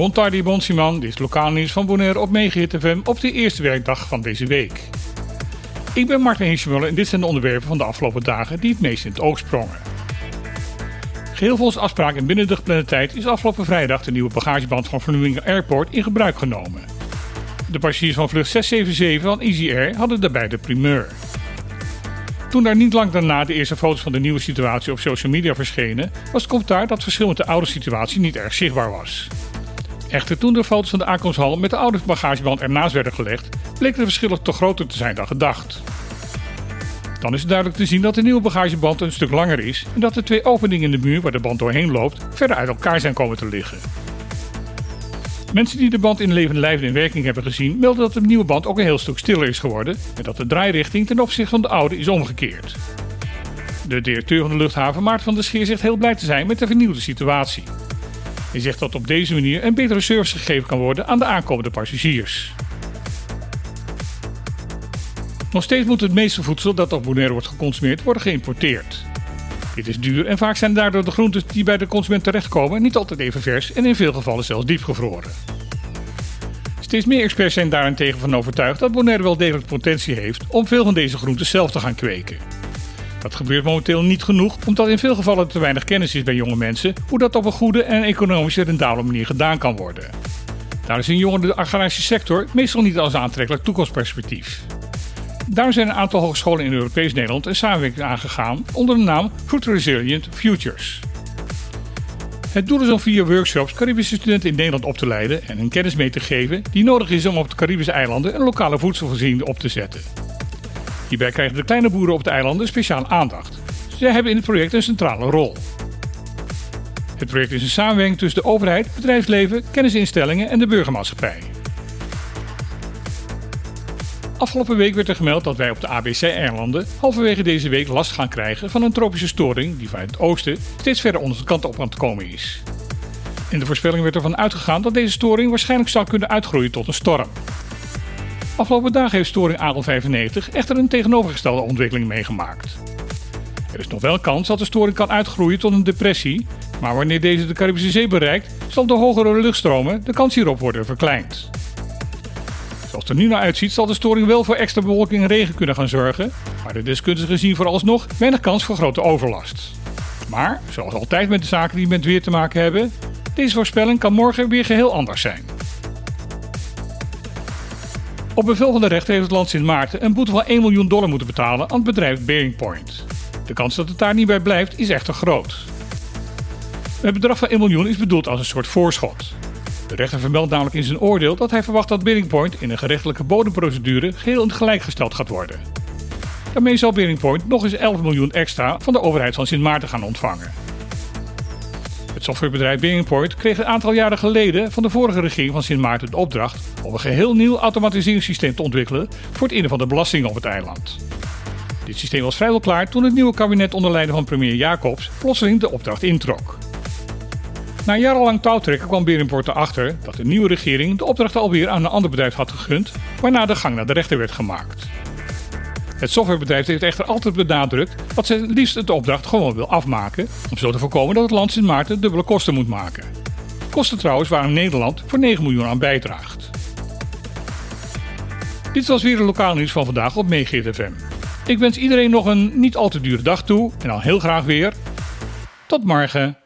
Bon tardi, bon Simon. Dit is lokaal nieuws van Bonaire op Megahit FM op de eerste werkdag van deze week. Ik ben Martin Hinschemuller en dit zijn de onderwerpen van de afgelopen dagen die het meest in het oog sprongen. Volgens afspraak en binnen de geplande tijd is afgelopen vrijdag de nieuwe bagageband van Flamingo Airport in gebruik genomen. De passagiers van vlucht 677 van Easy Air hadden daarbij de primeur. Toen daar niet lang daarna de eerste foto's van de nieuwe situatie op social media verschenen, was het commentaar dat verschil met de oude situatie niet erg zichtbaar was. Echter, toen de foto's van de aankomsthal met de oude bagageband ernaast werden gelegd, bleken de verschillen toch groter te zijn dan gedacht. Dan is het duidelijk te zien dat de nieuwe bagageband een stuk langer is en dat de twee openingen in de muur waar de band doorheen loopt verder uit elkaar zijn komen te liggen. Mensen die de band in levende lijven in werking hebben gezien, melden dat de nieuwe band ook een heel stuk stiller is geworden en dat de draairichting ten opzichte van de oude is omgekeerd. De directeur van de luchthaven Maarten van der Scheer zegt heel blij te zijn met de vernieuwde situatie. Hij zegt dat op deze manier een betere service gegeven kan worden aan de aankomende passagiers. Nog steeds moet het meeste voedsel dat op Bonaire wordt geconsumeerd worden geïmporteerd. Dit is duur en vaak zijn daardoor de groenten die bij de consument terechtkomen niet altijd even vers en in veel gevallen zelfs diepgevroren. Steeds meer experts zijn daarentegen van overtuigd dat Bonaire wel degelijk potentie heeft om veel van deze groenten zelf te gaan kweken. Dat gebeurt momenteel niet genoeg, omdat in veel gevallen te weinig kennis is bij jonge mensen hoe dat op een goede en economische rendabele manier gedaan kan worden. Daar is een jongere agrarische sector meestal niet als aantrekkelijk toekomstperspectief. Daarom zijn een aantal hogescholen in Europees Nederland een samenwerking aangegaan onder de naam Food Resilient Futures. Het doel is om via workshops Caribische studenten in Nederland op te leiden en hun kennis mee te geven die nodig is om op de Caribische eilanden een lokale voedselvoorziening op te zetten. Hierbij krijgen de kleine boeren op de eilanden speciaal aandacht. Zij hebben in het project een centrale rol. Het project is een samenwerking tussen de overheid, bedrijfsleven, kennisinstellingen en de burgermaatschappij. Afgelopen week werd er gemeld dat wij op de ABC-eilanden halverwege deze week last gaan krijgen van een tropische storing die vanuit het oosten steeds verder onze kant op aan het komen is. In de voorspelling werd ervan uitgegaan dat deze storing waarschijnlijk zou kunnen uitgroeien tot een storm. Afgelopen dagen heeft storing Adel 95 echter een tegenovergestelde ontwikkeling meegemaakt. Er is nog wel kans dat de storing kan uitgroeien tot een depressie, maar wanneer deze de Caribische Zee bereikt, zal door hogere luchtstromen de kans hierop worden verkleind. Zoals het er nu naar uitziet, zal de storing wel voor extra bewolking en regen kunnen gaan zorgen, maar de deskundigen zien vooralsnog weinig kans voor grote overlast. Maar, zoals altijd met de zaken die met weer te maken hebben, deze voorspelling kan morgen weer geheel anders zijn. Op bevel van de rechter heeft het land Sint Maarten een boete van 1 miljoen dollar moeten betalen aan het bedrijf Bearing Point. De kans dat het daar niet bij blijft is echter groot. Het bedrag van 1 miljoen is bedoeld als een soort voorschot. De rechter vermeldt namelijk in zijn oordeel dat hij verwacht dat Bearing Point in een gerechtelijke bodemprocedure geheel in gelijkgesteld gaat worden. Daarmee zal Bearing Point nog eens 11 miljoen extra van de overheid van Sint Maarten gaan ontvangen. Het softwarebedrijf Bearing Point kreeg een aantal jaren geleden van de vorige regering van Sint Maarten de opdracht om een geheel nieuw automatiseringssysteem te ontwikkelen voor het innen van de belastingen op het eiland. Dit systeem was vrijwel klaar toen het nieuwe kabinet onder leiding van premier Jacobs plotseling de opdracht introk. Na jarenlang touwtrekken kwam Berenport erachter dat de nieuwe regering de opdracht alweer aan een ander bedrijf had gegund, waarna de gang naar de rechter werd gemaakt. Het softwarebedrijf heeft echter altijd benadrukt dat ze het liefst de opdracht gewoon wil afmaken, om zo te voorkomen dat het land Sint Maarten dubbele kosten moet maken. Kosten trouwens waar Nederland voor 9 miljoen aan bijdraagt. Dit was weer de lokaal nieuws van vandaag op Meegeert FM. Ik wens iedereen nog een niet al te dure dag toe en dan heel graag weer. Tot morgen.